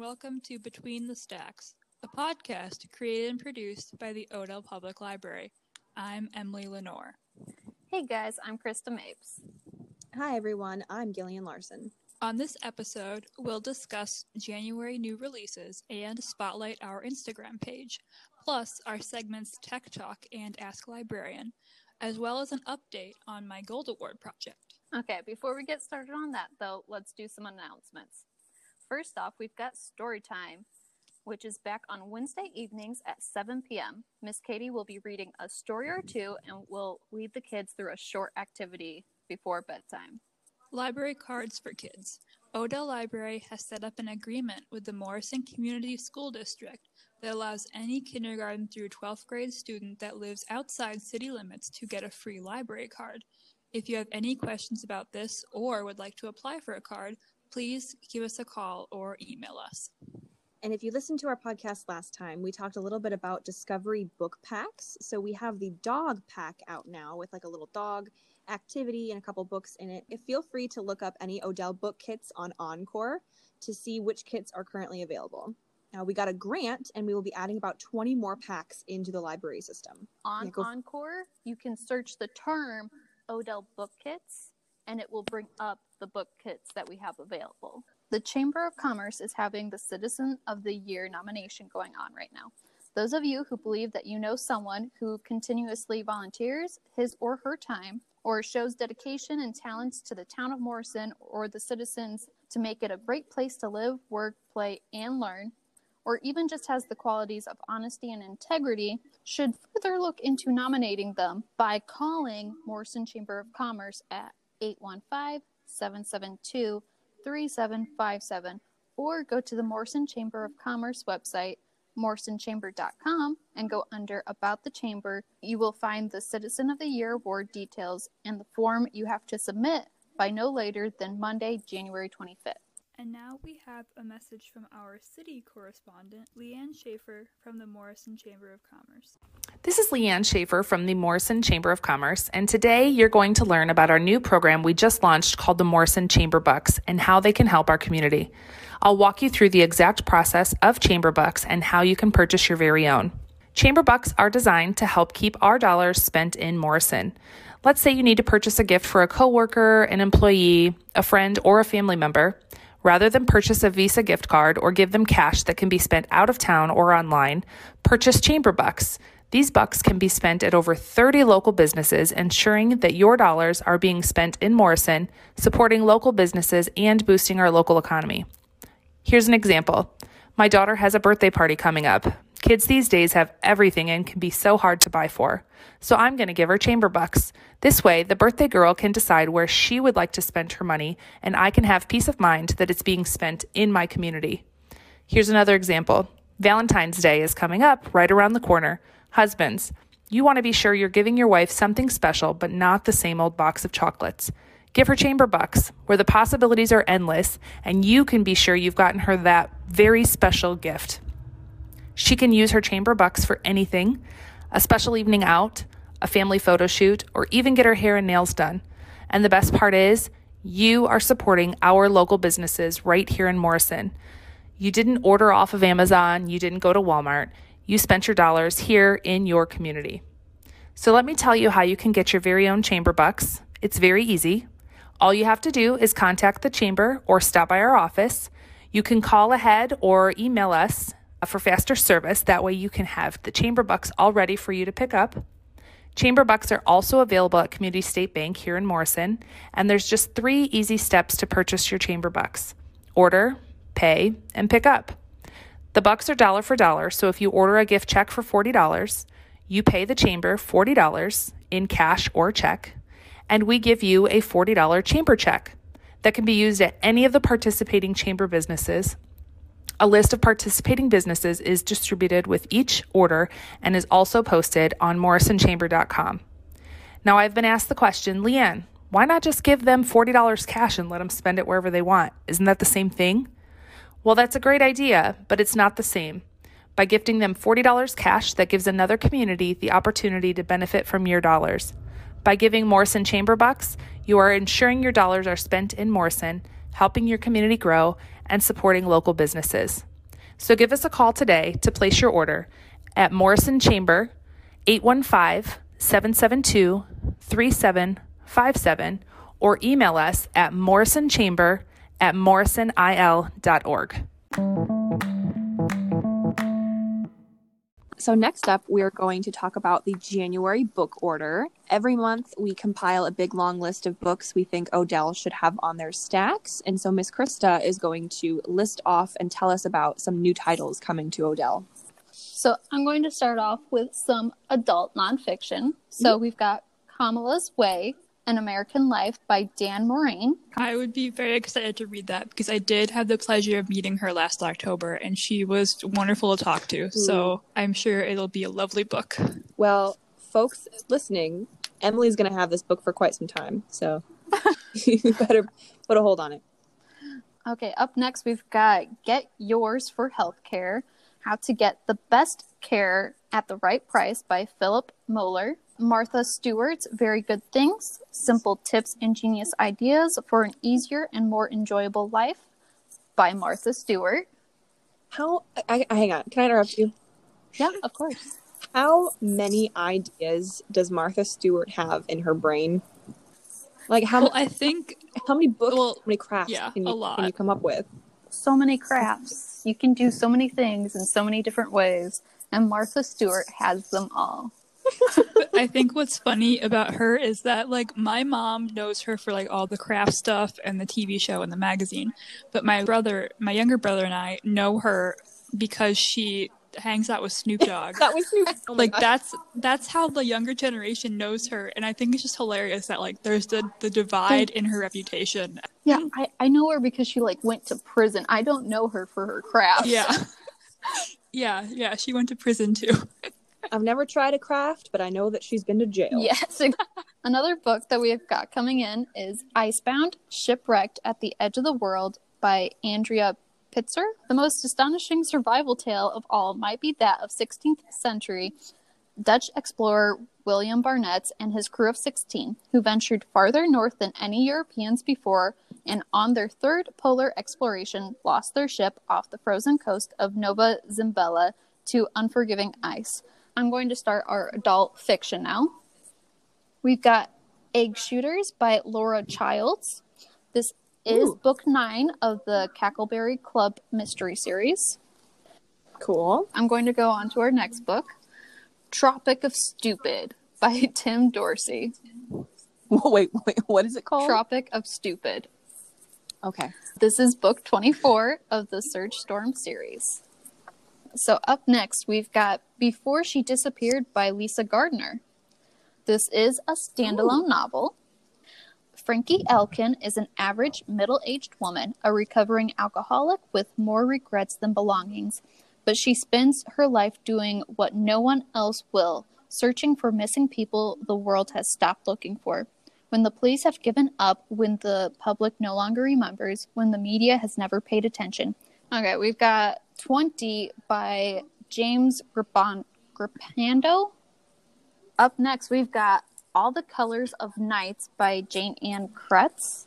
welcome to Between the Stacks, a podcast created and produced by the Odell Public Library. I'm Emily Lenore. Hey guys, I'm Krista Mapes. Hi everyone, I'm Gillian Larson. On this episode, we'll discuss January new releases and spotlight our Instagram page, plus our segments Tech Talk and Ask Librarian, as well as an update on my Gold Award project. Okay, before we get started on that though, let's do some announcements. First off, we've got story time, which is back on Wednesday evenings at 7 p.m. Miss Katie will be reading a story or two and will lead the kids through a short activity before bedtime. Library cards for kids. Odell Library has set up an agreement with the Morrison Community School District that allows any kindergarten through 12th grade student that lives outside city limits to get a free library card. If you have any questions about this or would like to apply for a card, please give us a call or email us. And if you listened to our podcast last time, we talked a little bit about Discovery book packs. So we have the dog pack out now with like a little dog activity and a couple books in it. If feel free to look up any Odell book kits on Encore to see which kits are currently available. Now we got a grant and we will be adding about 20 more packs into the library system. On Yeah, go- Encore, you can search the term Odell Book Kits and it will bring up the book kits that we have available. The Chamber of Commerce is having the Citizen of the Year nomination going on right now. Those of you who believe that you know someone who continuously volunteers his or her time or shows dedication and talents to the town of Morrison or the citizens to make it a great place to live, work, play, and learn, or even just has the qualities of honesty and integrity, should further look into nominating them by calling Morrison Chamber of Commerce at 815 772 3757 or go to the Morrison Chamber of Commerce website, morrisonchamber.com, and go under About the Chamber. You will find the Citizen of the Year award details and the form you have to submit by no later than Monday, January 25th. And now we have a message from our city correspondent, Leanne Schaefer from the Morrison Chamber of Commerce. This is Leanne Schaefer from the Morrison Chamber of Commerce, and today you're going to learn about our new program we just launched called the Morrison Chamber Bucks and how they can help our community. I'll walk you through the exact process of Chamber Bucks and how you can purchase your very own. Chamber Bucks are designed to help keep our dollars spent in Morrison. Let's say you need to purchase a gift for a coworker, an employee, a friend, or a family member. Rather than purchase a Visa gift card or give them cash that can be spent out of town or online, purchase Chamber Bucks. These bucks can be spent at over 30 local businesses, ensuring that your dollars are being spent in Morrison, supporting local businesses and boosting our local economy. Here's an example. My daughter has a birthday party coming up. Kids these days have everything and can be so hard to buy for. So I'm going to give her chamber bucks. This way, the birthday girl can decide where she would like to spend her money, and I can have peace of mind that it's being spent in my community. Here's another example Valentine's Day is coming up right around the corner. Husbands, you want to be sure you're giving your wife something special, but not the same old box of chocolates. Give her chamber bucks, where the possibilities are endless, and you can be sure you've gotten her that very special gift. She can use her chamber bucks for anything a special evening out, a family photo shoot, or even get her hair and nails done. And the best part is, you are supporting our local businesses right here in Morrison. You didn't order off of Amazon, you didn't go to Walmart, you spent your dollars here in your community. So let me tell you how you can get your very own chamber bucks. It's very easy. All you have to do is contact the chamber or stop by our office. You can call ahead or email us for faster service. That way, you can have the chamber bucks all ready for you to pick up. Chamber bucks are also available at Community State Bank here in Morrison, and there's just three easy steps to purchase your chamber bucks order, pay, and pick up. The bucks are dollar for dollar, so if you order a gift check for $40, you pay the chamber $40 in cash or check, and we give you a $40 chamber check that can be used at any of the participating chamber businesses. A list of participating businesses is distributed with each order and is also posted on morrisonchamber.com. Now, I've been asked the question, Leanne, why not just give them $40 cash and let them spend it wherever they want? Isn't that the same thing? Well, that's a great idea, but it's not the same. By gifting them $40 cash, that gives another community the opportunity to benefit from your dollars. By giving Morrison Chamber Bucks, you are ensuring your dollars are spent in Morrison, helping your community grow, and supporting local businesses. So give us a call today to place your order at Morrison Chamber, 815 772 3757, or email us at morrisonchamber at morrisonil.org. So, next up, we are going to talk about the January book order. Every month, we compile a big long list of books we think Odell should have on their stacks. And so, Miss Krista is going to list off and tell us about some new titles coming to Odell. So I'm going to start off with some adult nonfiction. So mm-hmm. we've got Kamala's Way, An American Life by Dan Morain. I would be very excited to read that because I did have the pleasure of meeting her last October and she was wonderful to talk to. Mm-hmm. So I'm sure it'll be a lovely book. Well, folks listening, Emily's going to have this book for quite some time. So, you better put a hold on it. Okay, up next we've got Get Yours for Healthcare How to Get the Best Care at the Right Price by Philip Moeller. Martha Stewart's Very Good Things Simple Tips and Genius Ideas for an Easier and More Enjoyable Life by Martha Stewart. How, I, I, hang on, can I interrupt you? Yeah, of course. How many ideas does Martha Stewart have in her brain? Like, how, Well, I think how many books, well, how many crafts yeah, can, a you, lot. can you come up with? So many crafts. You can do so many things in so many different ways, and Martha Stewart has them all. I think what's funny about her is that like my mom knows her for like all the craft stuff and the TV show and the magazine, but my brother, my younger brother and I know her because she hangs out with Snoop Dogg. That was Snoop. Oh like gosh. that's that's how the younger generation knows her and I think it's just hilarious that like there's the the divide in her reputation. Yeah, I, I know her because she like went to prison. I don't know her for her craft. Yeah. yeah, yeah, she went to prison too. I've never tried a craft, but I know that she's been to jail. Yes. Another book that we have got coming in is Icebound Shipwrecked at the Edge of the World by Andrea Pitzer. The most astonishing survival tale of all might be that of 16th century Dutch explorer William Barnett and his crew of 16, who ventured farther north than any Europeans before and on their third polar exploration lost their ship off the frozen coast of Nova Zembla to unforgiving ice. I'm going to start our adult fiction now. We've got Egg Shooters by Laura Childs. This is Ooh. book nine of the Cackleberry Club mystery series. Cool. I'm going to go on to our next book, Tropic of Stupid by Tim Dorsey. Wait, wait, what is it called? Tropic of Stupid. okay. This is book 24 of the Serge Storm series. So, up next, we've got Before She Disappeared by Lisa Gardner. This is a standalone novel. Frankie Elkin is an average middle aged woman, a recovering alcoholic with more regrets than belongings, but she spends her life doing what no one else will, searching for missing people the world has stopped looking for. When the police have given up, when the public no longer remembers, when the media has never paid attention. Okay, we've got 20 by James Grippando. Up next, we've got All the Colors of Nights by Jayne Ann Krentz.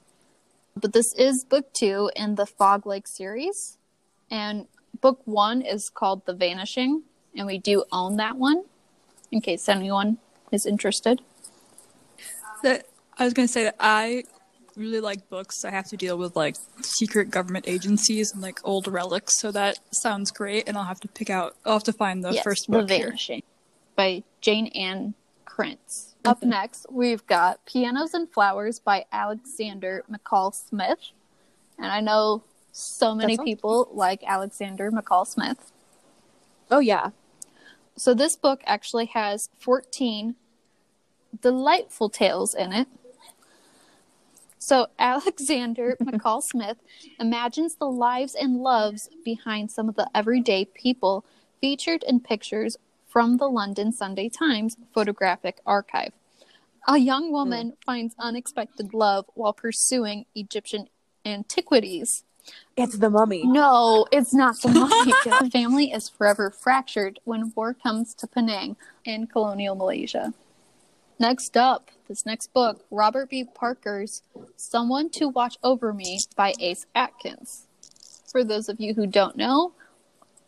But this is book two in the Fog Lake series. And book one is called The Vanishing. And we do own that one in case anyone is interested. That I was gonna say that I really like books. I have to deal with like secret government agencies and like old relics, so that sounds great. And I'll have to pick out. I'll have to find the Yes, first The book here. Vanishing by Jayne Ann Krentz. Up next, we've got Pianos and Flowers by Alexander McCall Smith. And I know so many sounds- people like Alexander McCall Smith. Oh yeah. So this book actually has 14 delightful tales in it. So Alexander McCall Smith imagines the lives and loves behind some of the everyday people featured in pictures from the London Sunday Times photographic archive. A young hmm. woman finds unexpected love while pursuing Egyptian antiquities. It's the mummy. No, it's not the mummy. the family is forever fractured when war comes to Penang in colonial Malaysia. Next up, this next book, Robert B. Parker's Someone to Watch Over Me by Ace Atkins. For those of you who don't know,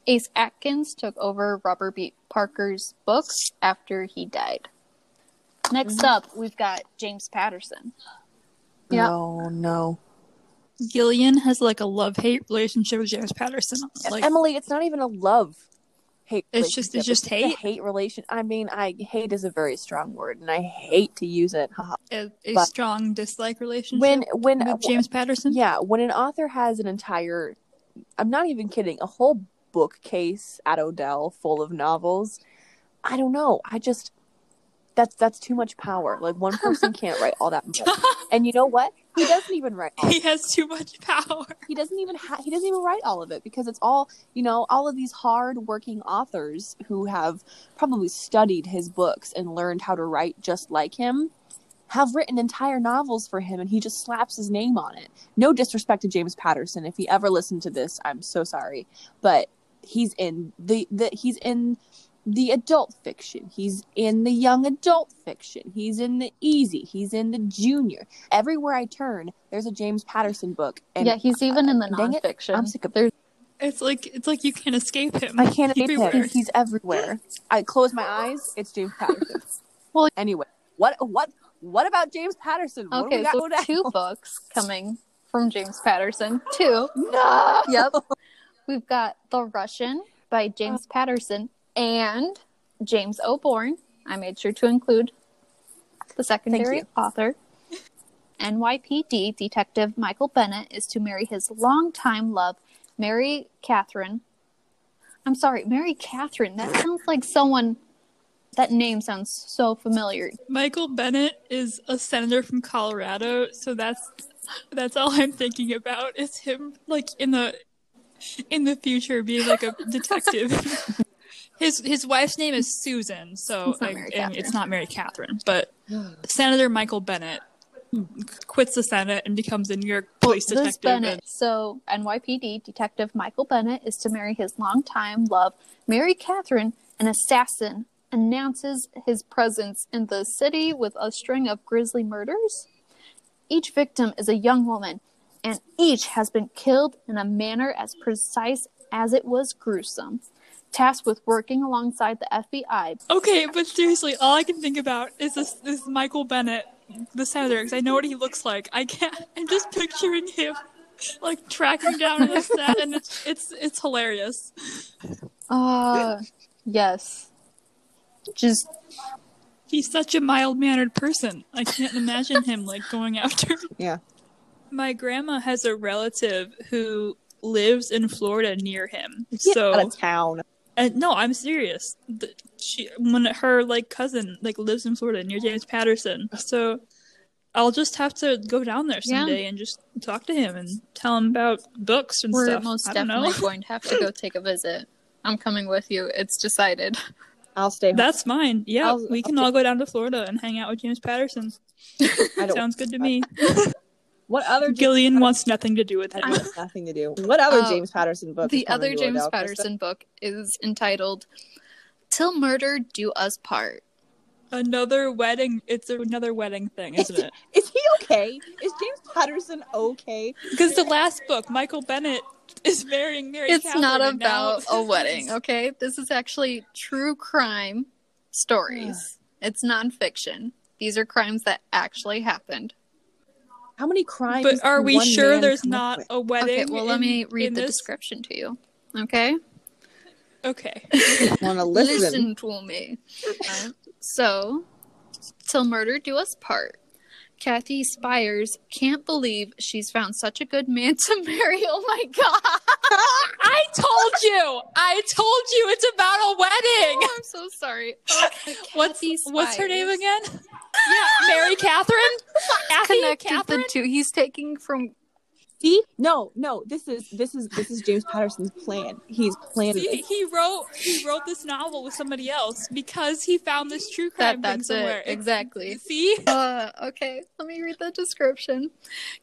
Ace Atkins took over Robert B. Parker's books after he died. Next Mm-hmm. up, we've got James Patterson. Yeah. No, no. Gillian has like a love hate relationship with James Patterson. Like Emily, it's not even a love hate. It's just- it's just hate? hate relation. I mean, I hate is a very strong word, and I hate to use it. A, a strong dislike relationship When when with James Patterson. yeah, when an author has an entire, I'm not even kidding, a whole bookcase at Odell full of novels. I don't know. I just that's that's too much power. Like one person can't write all that much. And you know what? He doesn't even write. He has too much power. he doesn't even ha- he doesn't even write all of it because it's all you know all of these hard working authors who have probably studied his books and learned how to write just like him have written entire novels for him and he just slaps his name on it no disrespect to james patterson if he ever listened to this i'm so sorry but he's in the, the he's in the adult fiction he's in the young adult fiction he's in the easy he's in the junior everywhere i turn there's a james patterson book and yeah, he's even in the dang it, nonfiction. I'm sick of There's It's like it's like you can't escape him. I can't escape Everywhere. him. He's everywhere. I close my eyes. It's James Patterson. Well- anyway, what what what about James Patterson? What okay, so down? two books coming from James Patterson. Two. No. Yep. We've got The Russian by James Patterson and James O. Born. I made sure to include the secondary author. NYPD Detective Michael Bennett is to marry his longtime love, Mary Catherine. I'm sorry, Mary Catherine. That sounds like someone. That name sounds so familiar. Michael Bennet is a senator from Colorado, so that's that's all I'm thinking about is him like in the in the future being like a detective. His his wife's name is Susan, so It's not Mary Catherine. it's not Mary Catherine, but Senator Michael Bennet quits the Senate and becomes a New York police This detective. Bennett. So NYPD Detective Michael Bennett is to marry his longtime love, Mary Catherine, an assassin, announces his presence in the city with a string of grisly murders. Each victim is a young woman, and each has been killed in a manner as precise as it was gruesome. Tasked with working alongside the FBI, Okay, but seriously, all I can think about is this this Michael Bennet, the senator, because I know what he looks like. I can't. I'm just picturing him like tracking down the set, and it's it's it's hilarious. uh, yes, just He's such a mild mannered person. I can't imagine him like going after. Yeah. My grandma has a relative who lives in Florida near him. Get so out of town. And no, I'm serious. The, she when her like cousin like lives in Florida near James Patterson. So I'll just have to go down there Yeah. someday and just talk to him and tell him about books and we're stuff. most I don't definitely know. going to have to go take a visit. I'm coming with you. It's decided. I'll stay. home. That's mine. Yeah, I'll- we can I'll all go down to Florida and hang out with James Patterson. Sounds good to me. What other James Gillian wants nothing to do with That it. has nothing to do. What other Uh, James Patterson book? the coming other to James Odell, Krista? Patterson book is entitled "Till Murder Do Us Part." Another wedding. It's another wedding thing, isn't it? Is he okay? Is James Patterson okay? Because the last book, Michael Bennett is marrying Mary. It's Catherine, not and now- about a wedding, okay? This is actually true crime stories. it's nonfiction. These are crimes that actually happened. How many crimes? But are we sure there's not a wedding? Okay, well, let me read the this? description to you. Okay? Okay. Want to listen? to me. Uh, so, till murder do us part. Kathy Spires can't believe she's found such a good man to marry. Oh my god! I told you. I told you it's about a wedding. Oh, I'm so sorry. what's Kathy what's her name again? Yeah, Mary Catherine. Kathy Connected Catherine. the two. He's taking from. See? No, no. This is this is this is James Patterson's plan. He's planning. He, he wrote he wrote this novel with somebody else because he found this true crime That, thing somewhere. it. Exactly. See? Uh, okay, let me read the description.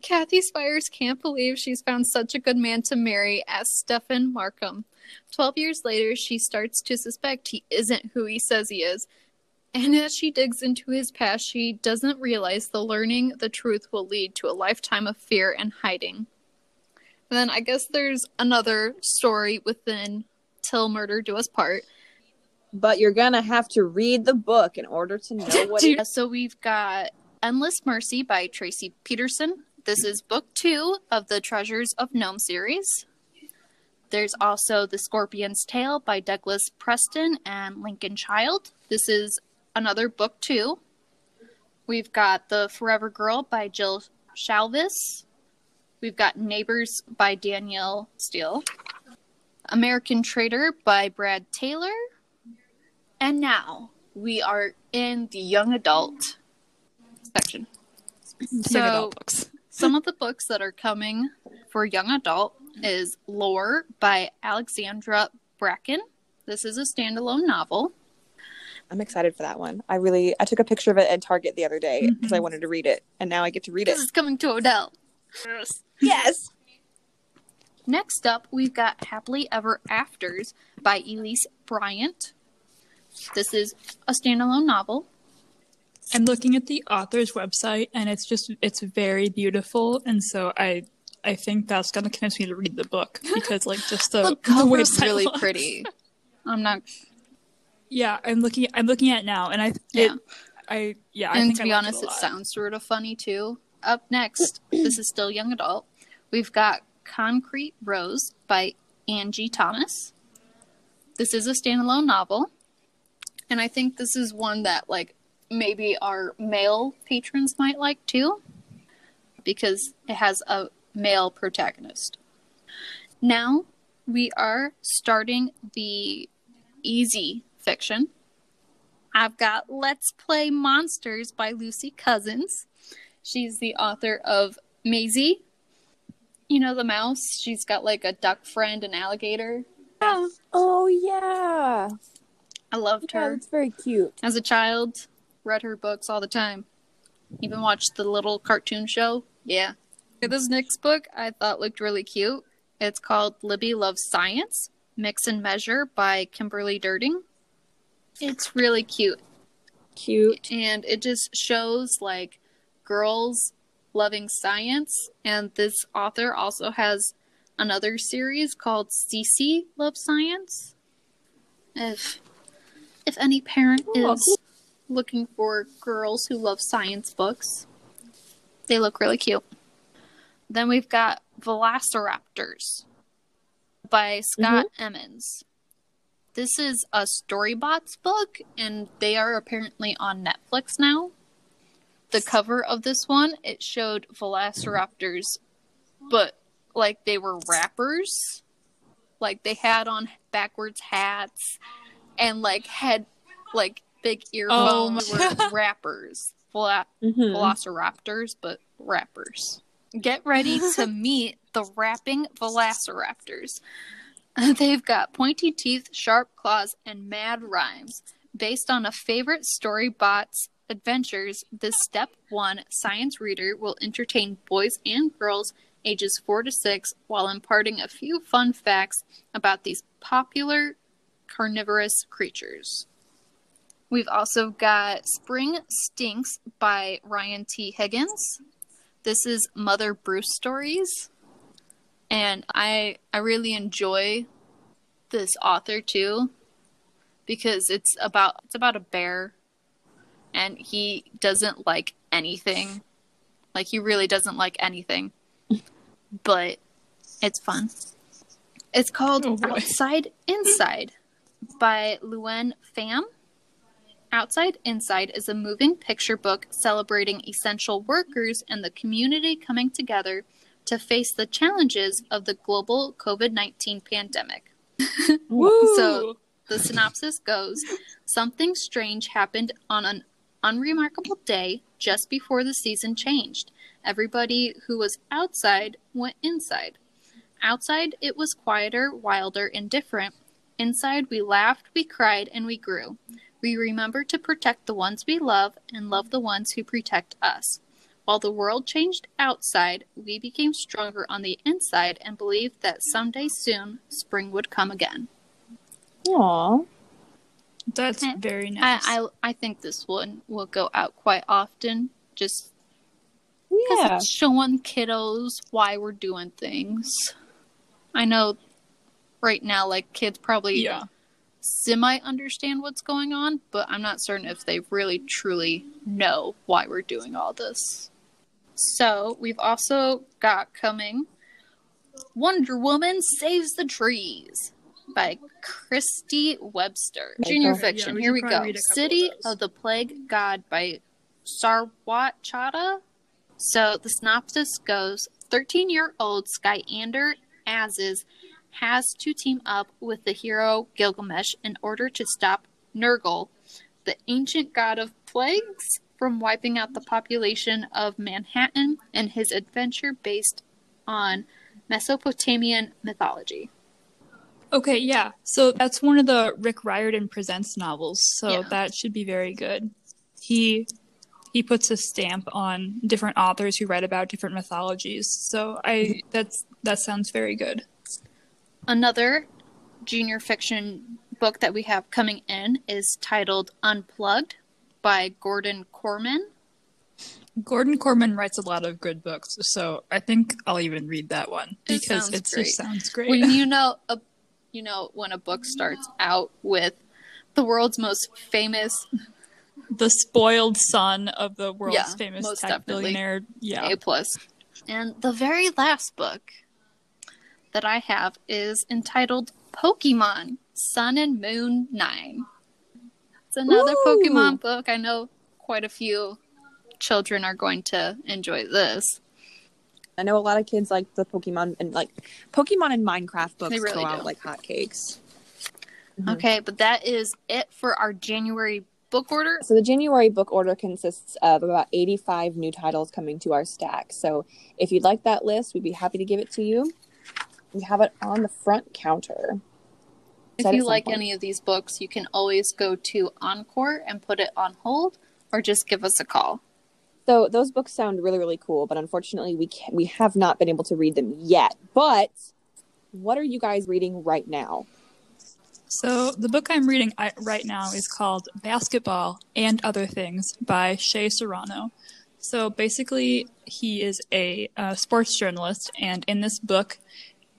Kathy Spires can't believe she's found such a good man to marry as Stephen Markham. Twelve years later, she starts to suspect he isn't who he says he is. And as she digs into his past, she doesn't realize the learning the truth will lead to a lifetime of fear and hiding. And then I guess there's another story within Till Murder Do Us Part. But you're gonna have to read the book in order to know what. Uh, so we've got Endless Mercy by Tracie Peterson. This is book two of the Treasures of Nome series. There's also The Scorpion's Tale by Douglas Preston and Lincoln Child. This is another book too. We've got The Forever Girl by Jill Shalvis. We've got Neighbors by Danielle Steel. American Traitor by Brad Taylor. And now we are in the young adult section. Young So, adult books. some of the books that are coming for young adult is Lore by Alexandra Bracken. This is a standalone novel. I'm excited for that one. I really I took a picture of it at Target the other day because I mm-hmm. wanted to read it, and now I get to read it. This is coming to Odell. Yes. Next up, we've got Happily Ever Afters by Elise Bryant. This is a standalone novel. I'm looking at the author's website and it's just it's very beautiful and so I I think that's gonna convince me to read the book because like just the, The the cover's website really looks- pretty. I'm not, Yeah, I'm looking I'm looking at it now and I Yeah. it, I yeah I and think to be honest, a it sounds sort of funny too. Up next, this is still young adult. We've got Concrete Rose by Angie Thomas. This is a standalone novel, and I think this is one that like maybe our male patrons might like too, because it has a male protagonist. Now we are starting the easy fiction. I've got Let's Play Monsters by Lucy Cousins. She's the author of Maisy. You know the mouse? She's got like a duck friend, an alligator. Oh yeah. I loved Yeah, her. It's very cute. As a child, read her books all the time. Even watched the little cartoon show. Yeah. This next book I thought looked really cute. It's called Libby Loves Science Mix and Measure by Kimberly Derting. It's really cute. Cute. and it just shows like girls loving science and this author also has another series called Cece Loves Science. If if any parent Oh, is looking for girls who love science books, they look really cute. Then we've got Velociraptors by Scott mm-hmm. Emmons. This is a Storybots book, and they are apparently on Netflix now. The cover of this one, it showed Velociraptors, but like they were rappers. Like they had on backwards hats and like had like big Oh earphones my- were rappers. Vela- Mhm. velociraptors, but rappers. Get ready to meet the rapping velociraptors. They've got pointy teeth, sharp claws, and mad rhymes. Based on a favorite story bot's adventures, this step one science reader will entertain boys and girls ages 4 to 6 while imparting a few fun facts about these popular carnivorous creatures. We've also got Spring Stinks by Ryan T. Higgins. This is Mother Bruce stories. And I I really enjoy this author too because it's about it's about a bear and he doesn't like anything. Like he really doesn't like anything. But it's fun. It's called Oh. Outside Inside by LeUyen Pham. Outside Inside is a moving picture book celebrating essential workers and the community coming together to face the challenges of the global COVID 19 pandemic. So the synopsis goes Something strange happened on an unremarkable day just before the season changed. Everybody who was outside went inside. Outside, it was quieter, wilder, and different. Inside, we laughed, we cried, and we grew. We remember to protect the ones we love and love the ones who protect us. While the world changed outside, we became stronger on the inside and believed that someday soon spring would come again. Aw. That's Eh, very nice. I, I I think this one will go out quite often, just because Yeah. it's showing kiddos why we're doing things. I know right now. Like kids probably Yeah. semi understand what's going on, but I'm not certain if they really truly know why we're doing all this. So we've also got coming Wonder Woman Saves the Trees by Christy Webster. Junior fiction. Yeah, we Here we go. read a couple of City of the Plague God by Sarwat Chadda. So the synopsis goes 13 year old Skyander Aziz has to team up with the hero Gilgamesh in order to stop Nergal, the ancient god of plagues, from wiping out the population of Manhattan in his adventure based on Mesopotamian mythology. Okay, yeah. So that's one of the Rick Riordan Presents novels. So Yeah. that should be very good. He he puts a stamp on different authors who write about different mythologies. So I that's that sounds very good. Another junior fiction book that we have coming in is titled Unplugged by Gordon Korman. Gordon Korman writes a lot of good books, so I think I'll even read that one because it just sounds great. When you know a you know when a book starts out with the world's most famous the spoiled son of the world's Yeah, famous most tech billionaire. Yeah. A plus. And the very last book that I have is entitled Pokemon Sun and Moon 9. It's another Ooh. Pokemon book. I know quite a few children are going to enjoy this. I know a lot of kids like the Pokemon and like Pokemon and Minecraft books They really go out like hotcakes. Mhm. Okay, but that is it for our January book order. So the January book order consists of about 85 new titles coming to our stack. So if you'd like that list, we'd be happy to give it to you. We have it on the front counter. If you like point. any of these books, you can always go to Encore and put it on hold or just give us a call. So those books sound really really cool, but unfortunately we can we have not been able to read them yet. But what are you guys reading right now? So the book I'm reading right now is called Basketball and Other Things by Shea Serrano. So basically, he is a uh, sports journalist, and in this book,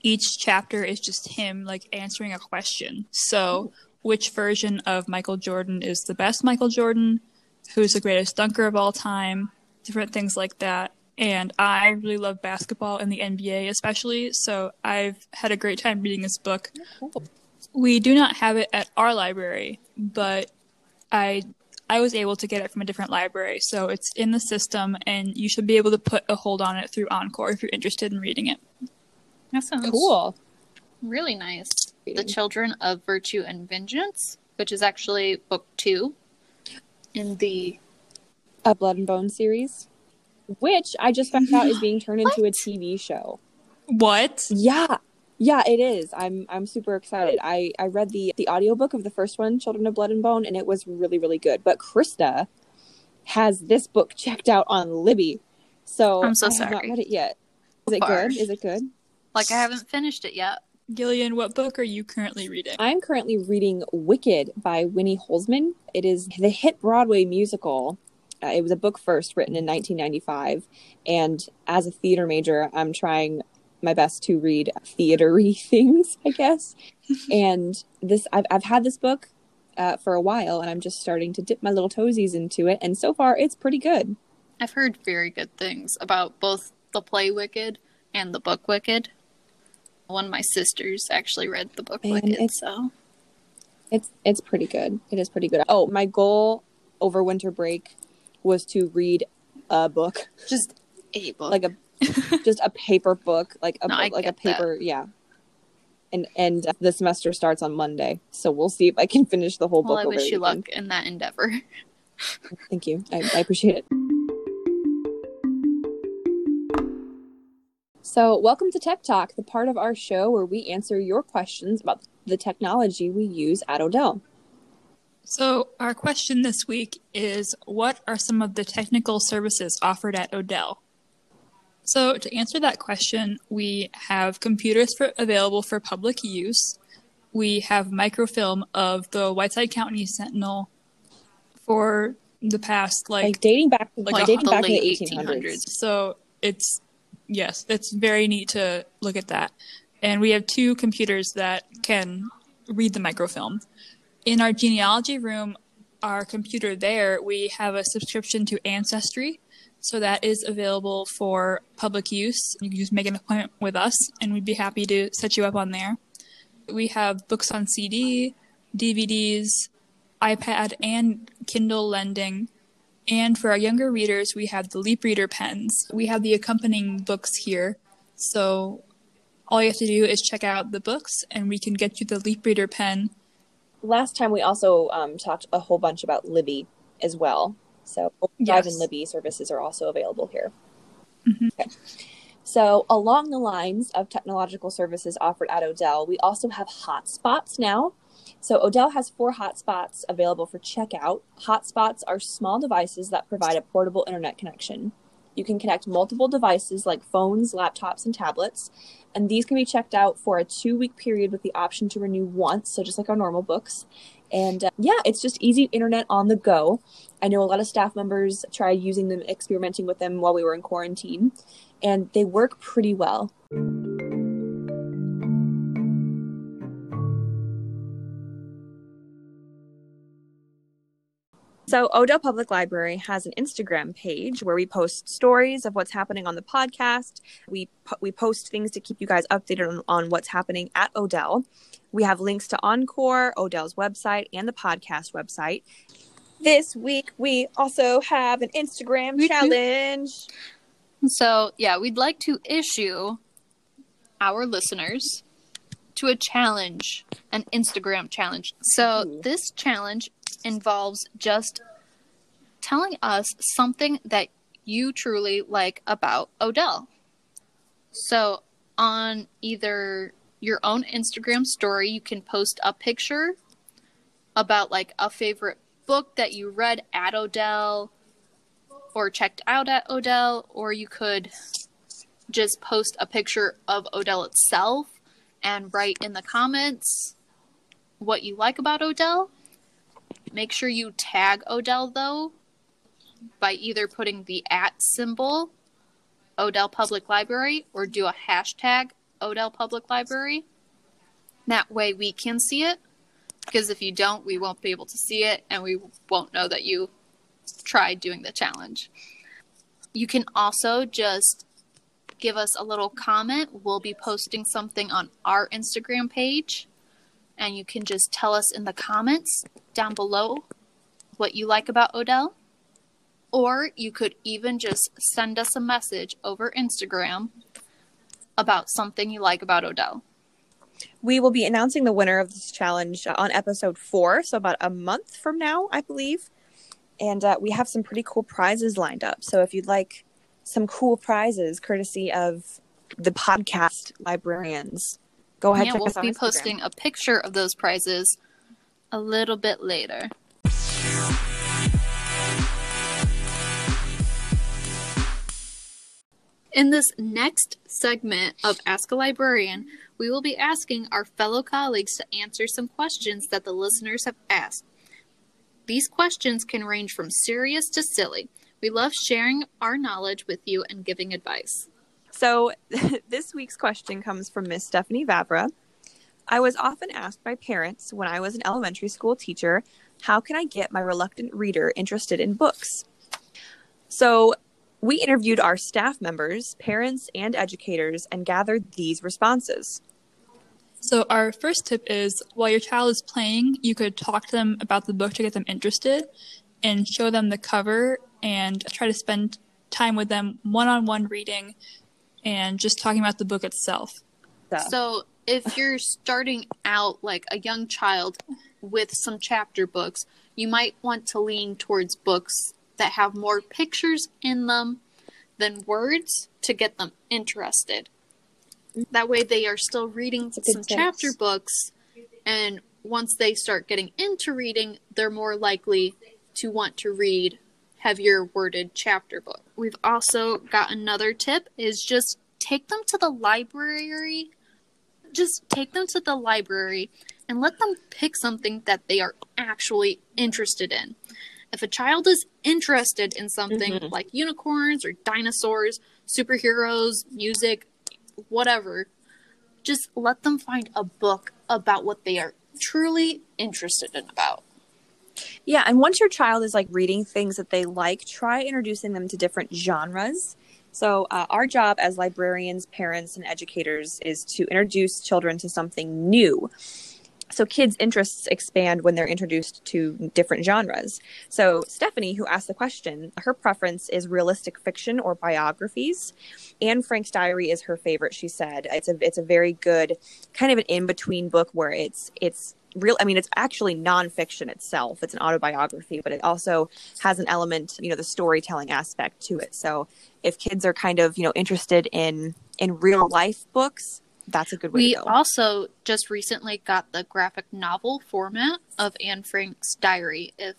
each chapter is just him like answering a question. So, which version of Michael Jordan is the best Michael Jordan? Who's the greatest dunker of all time? Different things like that. And I really love basketball and the NBA especially, so I've had a great time reading this book. We do not have it at our library, but I I was able to get it from a different library, so it's in the system, and you should be able to put a hold on it through Encore if you're interested in reading it. That sounds Cool. Really nice. The Children of Virtue and Vengeance, which is actually book two in the. A Blood and Bone series, which I just found out is being turned into a TV show. What? Yeah. Yeah, it is. I'm I'm super excited. I I read the the audiobook of the first one, Children of Blood and Bone, and it was really really good. But Krista has this book checked out on Libby. So I'm so I have not read it yet. Is it Far. good? Is it good? Like, I haven't finished it yet. Gillian, what book are you currently reading? I'm currently reading Wicked by Winnie Holzman. It is the hit Broadway musical. Uh, it was a book first written in 1995, and as a theater major, I'm trying my best to read theatery things, I guess. and this, I've I've had this book uh, for a while, and I'm just starting to dip my little toesies into it, and so far it's pretty good. I've heard very good things about both the play Wicked and the book Wicked. One of my sisters actually read the book it's- so. It's it's pretty good. It is pretty good. Oh, my goal over winter break was to read a book. Just a book. like a just a paper book like a No, book- like a get that. paper yeah and and the semester starts on monday so we'll see if i can finish the whole well, book I wish you again. luck in that endeavor. thank you I, I appreciate it so welcome to tech talk the part of our show where we answer your questions about the technology we use at odell So, our question this week is What are some of the technical services offered at Odell? So, to answer that question, we have computers for, available for public use. We have microfilm of the Whiteside County Sentinel for the past, like, like, dating back like like, dating the back to the late 1800s, 1800s. so it's, yes, it's very neat to look at that. and we have two computers that can read the microfilm. In our genealogy room, our computer there, we have a subscription to Ancestry, so that is available for public use. You can just make an appointment with us, and we'd be happy to set you up on there. We have books on CD, DVDs, iPad, and Kindle lending. And for our younger readers, we have the Leap Reader pens. We have the accompanying books here. So all you have to do is check out the books, and we can get you the Leap Reader pen. Last time we also um, talked a whole bunch about Libby as well. So Yes. and Libby services are also available here. Mhm. Okay. So along the lines of technological services offered at Odell, we also have hotspots now. So Odell has four hotspots available for checkout. Hotspots are small devices that provide a portable internet connection. You can connect multiple devices like phones, laptops, and tablets, and these can be checked out for a two-week period with the option to renew once, so just like our normal books. And uh, yeah, it's just easy internet on the go. I know a lot of staff members tried using them, experimenting with them while we were in quarantine, and they work pretty well. So, Odell Public Library has an Instagram page where we post stories of what's happening on the podcast. We po- we post things to keep you guys updated on, on what's happening at Odell. We have links to Encore, Odell's website, and the podcast website. This week, we also have an Instagram woot. challenge. So, yeah, we'd like to issue our listeners to a challenge, an Instagram challenge. So, Ooh. this challenge involves just telling us something that you truly like about Odell. So, on either your own Instagram story, you can post a picture about like a favorite book that you read at Odell or checked out at Odell, or you could just post a picture of Odell itself and write in the comments what you like about Odell. Make sure you tag Odell though by either putting the at symbol Odell Public Library or do a hashtag Odell Public Library. That way we can see it because if you don't, we won't be able to see it and we won't know that you tried doing the challenge. You can also just give us a little comment. We'll be posting something on our Instagram page, and you can just tell us in the comments down below what you like about Odell. Or you could even just send us a message over Instagram about something you like about Odell. We will be announcing the winner of this challenge uh, on episode four, so about a month from now, I believe. And uh, we have some pretty cool prizes lined up. So if you'd like some cool prizes courtesy of the podcast librarians, go ahead yeah, check we'll be Instagram. posting a picture of those prizes a little bit later. In this next segment of Ask a Librarian, we will be asking our fellow colleagues to answer some questions that the listeners have asked. These questions can range from serious to silly. We love sharing our knowledge with you and giving advice. So this week's question comes from Miss Stephanie Vavra. I was often asked by parents when I was an elementary school teacher, how can I get my reluctant reader interested in books? So we interviewed our staff members, parents, and educators and gathered these responses. So, our first tip is while your child is playing, you could talk to them about the book to get them interested and show them the cover and try to spend time with them one on one reading and just talking about the book itself. So, if you're starting out like a young child with some chapter books, you might want to lean towards books that have more pictures in them than words to get them interested. That way, they are still reading That's a good some tips. chapter books, and once they start getting into reading, they're more likely to want to read heavier worded chapter book. We've also got another tip is just take them to the library. Just take them to the library and let them pick something that they are actually interested in. If a child is interested in something Mhm. like unicorns or dinosaurs, superheroes, music, whatever, just let them find a book about what they are truly interested in about. Yeah, and once your child is like reading things that they like, try introducing them to different genres. So, uh, our job as librarians, parents, and educators is to introduce children to something new. So, kids' interests expand when they're introduced to different genres. So, Stephanie, who asked the question, her preference is realistic fiction or biographies. Anne Frank's diary is her favorite. She said it's a it's a very good kind of an in between book where it's it's real i mean it's actually nonfiction itself it's an autobiography but it also has an element you know the storytelling aspect to it so if kids are kind of you know interested in in real life books that's a good way We to go. also just recently got the graphic novel format of Anne Frank's diary if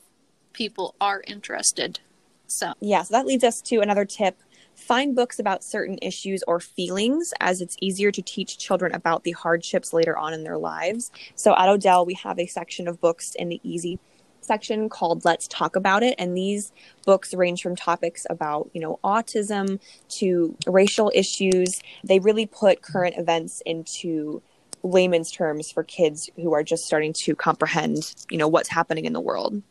people are interested. So, yeah so that leads us to another tip. Find books about certain issues or feelings as it's easier to teach children about the hardships later on in their lives. So at odell we have a section of books in the easy section called let's talk about it. And these books range from topics about you know autism to racial issues. They really put current events into layman's terms for kids who are just starting to comprehend you know what's happening in the world.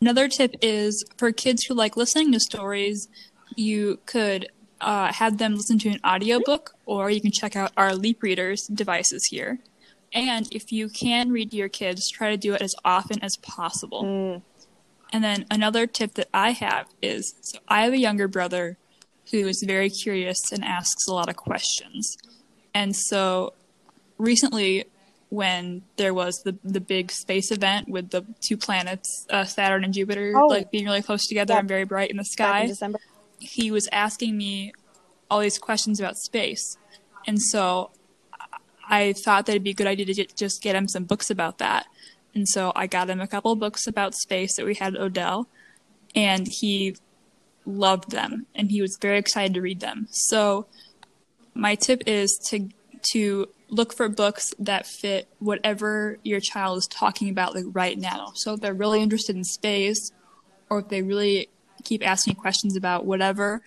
Another tip is for kids who like listening to stories, you could uh, have them listen to an audiobook, or you can check out our Leap Readers devices here. And if you can read to your kids, try to do it as often as possible. Mm. And then another tip that I have is so I have a younger brother who is very curious and asks a lot of questions. And so recently, when there was the, the big space event with the two planets, uh, Saturn and Jupiter, Oh. like being really close together Yeah. and very bright in the sky, in december he was asking me all these questions about space. And so I thought that it'd be a good idea to ju- just get him some books about that. And so I got him a couple books about space that we had at Odell, and he loved them, and he was very excited to read them. So my tip is to to look for books that fit whatever your child is talking about like right now. So if they're really interested in space, or if they really keep asking questions about whatever,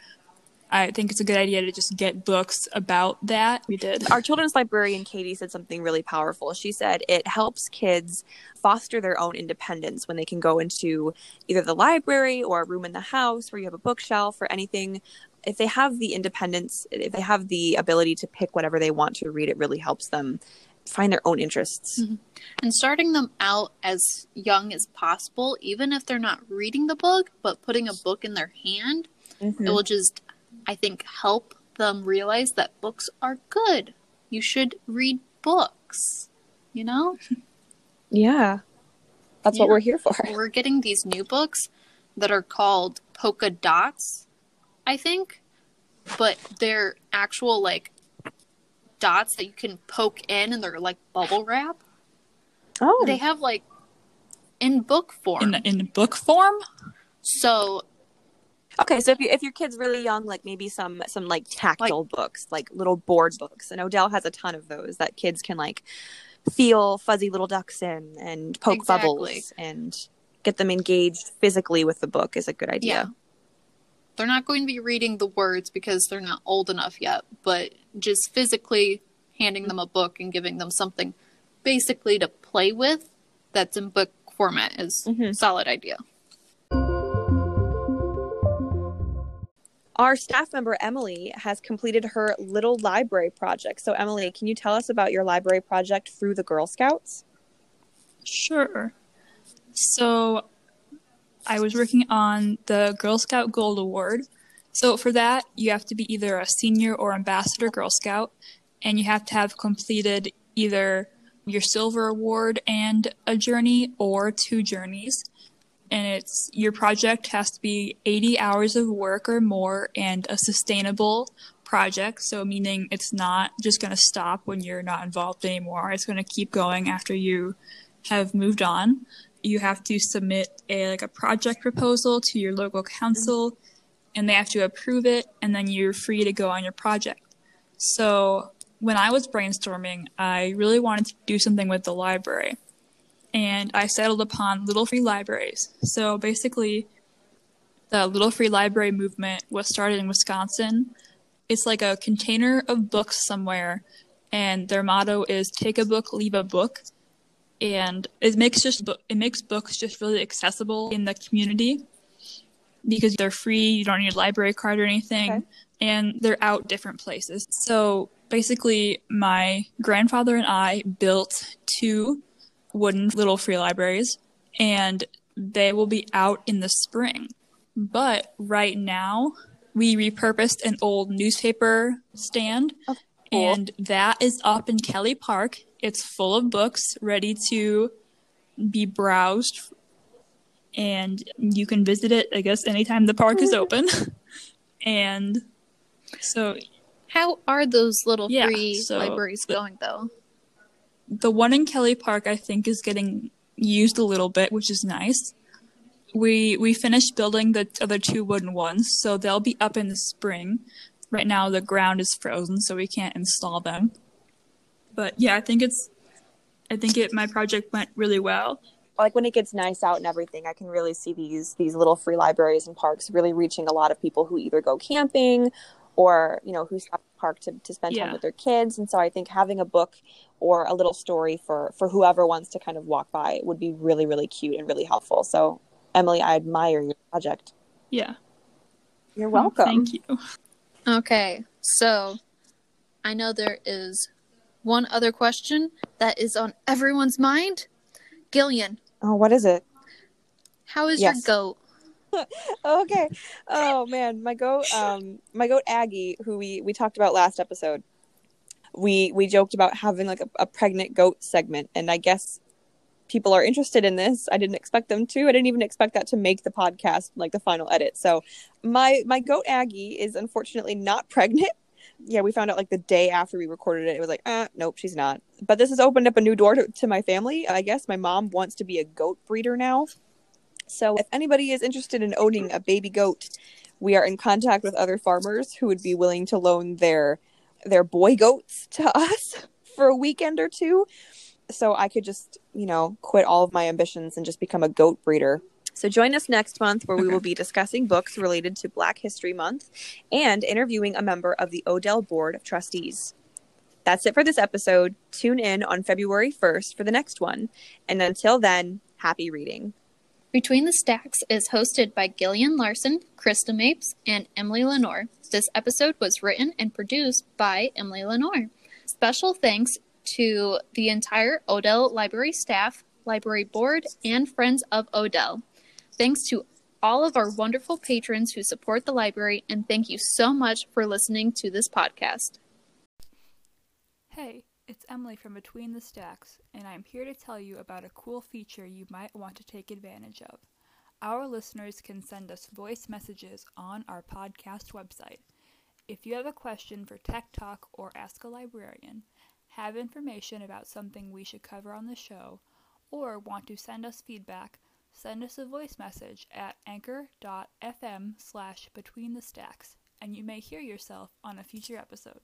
I think it's a good idea to just get books about that. We did. our children's librarian Katie said something really powerful. She said it helps kids foster their own independence when they can go into either the library or a room in the house where you have a bookshelf or anything. If they have the independence, if they have the ability to pick whatever they want to read, it really helps them find their own interests. Mhm. and starting them out as young as possible, even if they're not reading the book, but putting a book in their hand, Mhm. it will just, I think, help them realize that books are good. You should read books, you know? Yeah. That's what we're here for. We're getting these new books that are called polka dots, I think, but they're actual like dots that you can poke in and they're like bubble wrap. Oh. They have like in book form. in in book form. so Okay, so if you if your kid's really young, like maybe some some like tactile books, like little board books, and Odell has a ton of those that kids can like feel fuzzy little ducks in and poke Exactly. bubbles and get them engaged physically with the book is a good yeah. idea. They're not going to be reading the words because they're not old enough yet, but just physically handing them a book and giving them something basically to play with that's in book format is Mhm. a solid idea. Our staff member Emily has completed her little library project. So Emily, can you tell us about your library project through the Girl Scouts? Sure. So I was working on the Girl Scout Gold Award. So for that, you have to be either a senior or ambassador Girl Scout, and you have to have completed either your silver award and a journey or two journeys. And it's your project has to be 80 hours of work or more and a sustainable project. So meaning it's not just going to stop when you're not involved anymore. It's going to keep going after you have moved on. You have to submit a like a project proposal to your local council and they have to approve it and then you're free to go on your project. So when I was brainstorming, I really wanted to do something with the library. And I settled upon Little Free Libraries. So basically, the Little Free Library movement was started in Wisconsin. It's like a container of books somewhere, and their motto is "Take a book, leave a book," and it makes just it makes books just really accessible in the community because they're free. You don't need a library card or anything, Okay. and they're out different places. So basically, my grandfather and I built two wooden little free libraries, and they will be out in the spring. But right now, we repurposed an old newspaper stand, Oh, cool. and that is up in Kelly Park. It's full of books ready to be browsed, and you can visit it, I guess, anytime the park is mm-hmm. open. and so How are those little Yeah, free so libraries the- going though? The one in Kelly Park I think is getting used a little bit, which is nice. We we finished building the other two wooden ones, so they'll be up in the spring. Right now the ground is frozen, so we can't install them. But yeah, I think it's I think it my project went really well. like when it gets nice out and everything, I can really see these these little free libraries and parks really reaching a lot of people who either go camping or you know who stop at the park to, to spend time with their kids. And so I think having a book or a little story for for whoever wants to kind of walk by would be really really cute and really helpful. So Emily, I admire your project. Yeah. You're Oh, welcome. Thank you. Okay, so I know there is one other question that is on everyone's mind. Gillian, Oh, what is it? how is Yes. your goat? okay. Oh man, my goat, um, my goat Aggie, who we we talked about last episode. We we joked about having like a, a pregnant goat segment, and I guess people are interested in this. I didn't expect them to. I didn't even expect that to make the podcast like the final edit. So my my goat Aggie is unfortunately not pregnant. Yeah, we found out like the day after we recorded it. It was like, uh, nope, she's not. But this has opened up a new door to, to my family. I guess my mom wants to be a goat breeder now. So if anybody is interested in owning a baby goat, we are in contact with other farmers who would be willing to loan their their boy goats to us for a weekend or two. So I could just, you know, quit all of my ambitions and just become a goat breeder. So join us next month where we will be discussing books related to Black History Month and interviewing a member of the Odell Board of Trustees. That's it for this episode. Tune in on February 1st for the next one. And until then, happy reading. Between the Stacks is hosted by Gillian Larson, Krista Mapes, and Emily Lenore. This episode was written and produced by Emily Lenore. Special thanks to the entire Odell Library staff, library board, and friends of Odell. Thanks to all of our wonderful patrons who support the library, and thank you so much for listening to this podcast. Hey, it's Emily from Between the Stacks, and I'm here to tell you about a cool feature you might want to take advantage of. Our listeners can send us voice messages on our podcast website. If you have a question for Tech Talk or Ask a Librarian, have information about something we should cover on the show, or want to send us feedback, send us a voice message at anchor.fm slash between the stacks, and you may hear yourself on a future episode.